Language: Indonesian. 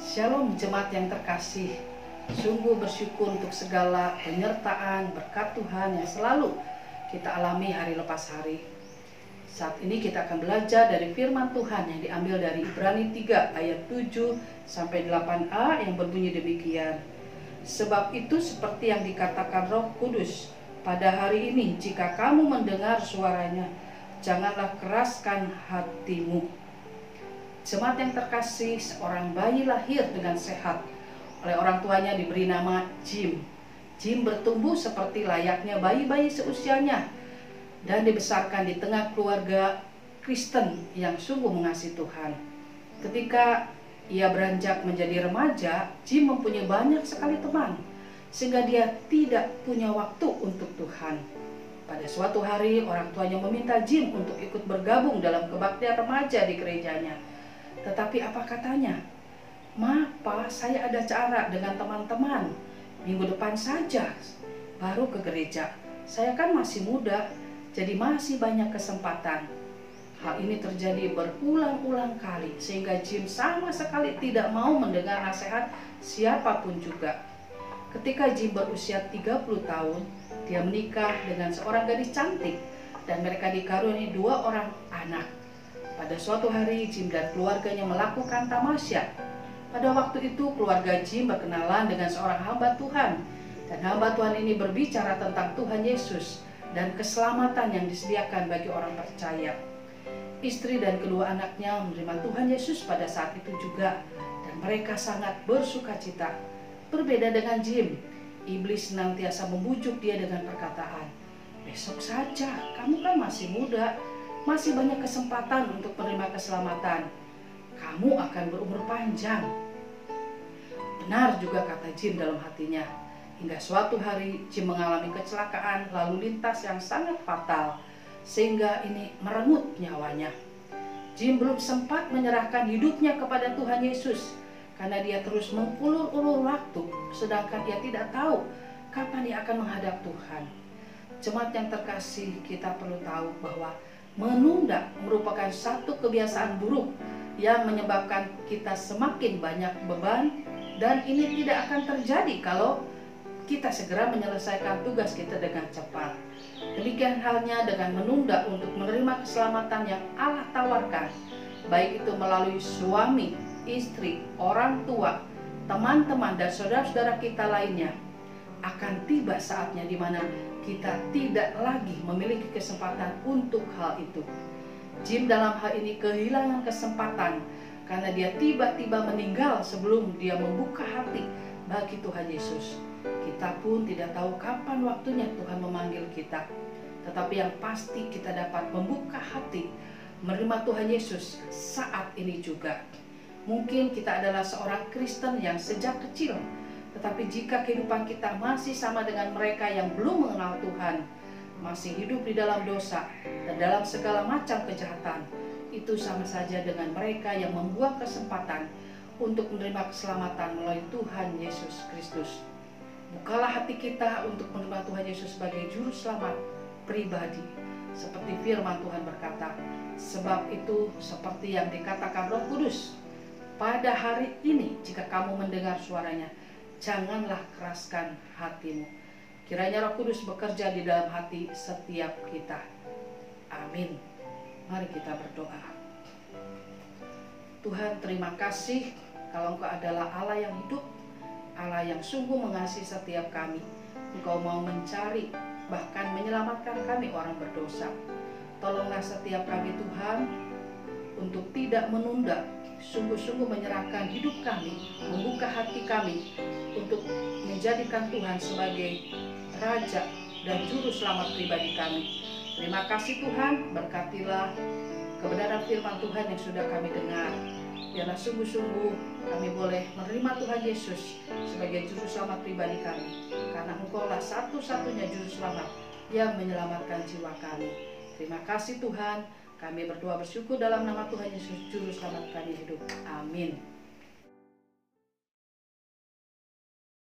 Shalom jemaat yang terkasih. Sungguh bersyukur untuk segala penyertaan berkat Tuhan yang selalu kita alami hari lepas hari. Saat ini kita akan belajar dari firman Tuhan yang diambil dari Ibrani 3 ayat 7 sampai 8a yang berbunyi demikian. Sebab itu seperti yang dikatakan Roh Kudus, pada hari ini jika kamu mendengar suaranya, janganlah keraskan hatimu. Jemaat yang terkasih, seorang bayi lahir dengan sehat oleh orang tuanya diberi nama Jim. Jim bertumbuh seperti layaknya bayi-bayi seusianya dan dibesarkan di tengah keluarga Kristen yang sungguh mengasihi Tuhan. Ketika ia beranjak menjadi remaja, Jim mempunyai banyak sekali teman sehingga dia tidak punya waktu untuk Tuhan. Pada suatu hari orang tuanya meminta Jim untuk ikut bergabung dalam kebaktian remaja di gerejanya. Tetapi apa katanya? Ma, Pa, saya ada cara dengan teman-teman. Minggu depan saja, baru ke gereja. Saya kan masih muda, jadi masih banyak kesempatan. Hal ini terjadi berulang-ulang kali, sehingga Jim sama sekali tidak mau mendengar nasihat siapa pun juga. Ketika Jim berusia 30 tahun, dia menikah dengan seorang gadis cantik dan mereka dikaruniai dua orang anak. Pada suatu hari, Jim dan keluarganya melakukan tamasya pada waktu itu keluarga Jim berkenalan dengan seorang hamba Tuhan dan hamba Tuhan ini berbicara tentang Tuhan Yesus dan keselamatan yang disediakan bagi orang percaya. Istri dan kedua anaknya menerima Tuhan Yesus pada saat itu juga dan mereka sangat bersuka cita. Berbeda dengan Jim, iblis senantiasa membujuk dia dengan perkataan, "Besok saja, kamu kan masih muda, masih banyak kesempatan untuk menerima keselamatan." kamu akan berumur panjang. Benar juga kata Jim dalam hatinya. Hingga suatu hari Jim mengalami kecelakaan lalu lintas yang sangat fatal sehingga ini merenggut nyawanya. Jim belum sempat menyerahkan hidupnya kepada Tuhan Yesus karena dia terus mengulur-ulur waktu sedangkan ia tidak tahu kapan ia akan menghadap Tuhan. Jemaat yang terkasih, kita perlu tahu bahwa menunda merupakan satu kebiasaan buruk yang menyebabkan kita semakin banyak beban dan ini tidak akan terjadi kalau kita segera menyelesaikan tugas kita dengan cepat. Demikian halnya dengan menunda untuk menerima keselamatan yang Allah tawarkan, baik itu melalui suami, istri, orang tua, teman-teman, dan saudara-saudara kita lainnya. Akan tiba saatnya di mana kita tidak lagi memiliki kesempatan untuk hal itu. Jim dalam hal ini kehilangan kesempatan karena dia tiba-tiba meninggal sebelum dia membuka hati bagi Tuhan Yesus. Kita pun tidak tahu kapan waktunya Tuhan memanggil kita. Tetapi yang pasti kita dapat membuka hati menerima Tuhan Yesus saat ini juga. Mungkin kita adalah seorang Kristen yang sejak kecil, tetapi jika kehidupan kita masih sama dengan mereka yang belum mengenal Tuhan, masih hidup di dalam dosa dan dalam segala macam kejahatan, itu sama saja dengan mereka yang membuang kesempatan untuk menerima keselamatan melalui Tuhan Yesus Kristus. Bukalah hati kita untuk menerima Tuhan Yesus sebagai juru selamat pribadi. Seperti firman Tuhan berkata, sebab itu seperti yang dikatakan Roh Kudus, pada hari ini jika kamu mendengar suaranya, janganlah keraskan hatimu Kiranya Roh Kudus bekerja di dalam hati setiap kita. Amin. Mari kita berdoa. Tuhan terima kasih kalau Engkau adalah Allah yang hidup, Allah yang sungguh mengasihi setiap kami. Engkau mau mencari bahkan menyelamatkan kami orang berdosa. Tolonglah setiap kami Tuhan untuk tidak menunda, sungguh-sungguh menyerahkan hidup kami, membuka hati kami untuk menjadikan Tuhan sebagai Raja, dan Juru Selamat pribadi kami. Terima kasih Tuhan, berkatilah kebenaran firman Tuhan yang sudah kami dengar. Biarlah sungguh-sungguh kami boleh menerima Tuhan Yesus sebagai Juru Selamat pribadi kami. Karena Engkau lah satu-satunya Juru Selamat yang menyelamatkan jiwa kami. Terima kasih Tuhan, kami berdoa bersyukur dalam nama Tuhan Yesus Juru Selamat kami hidup. Amin.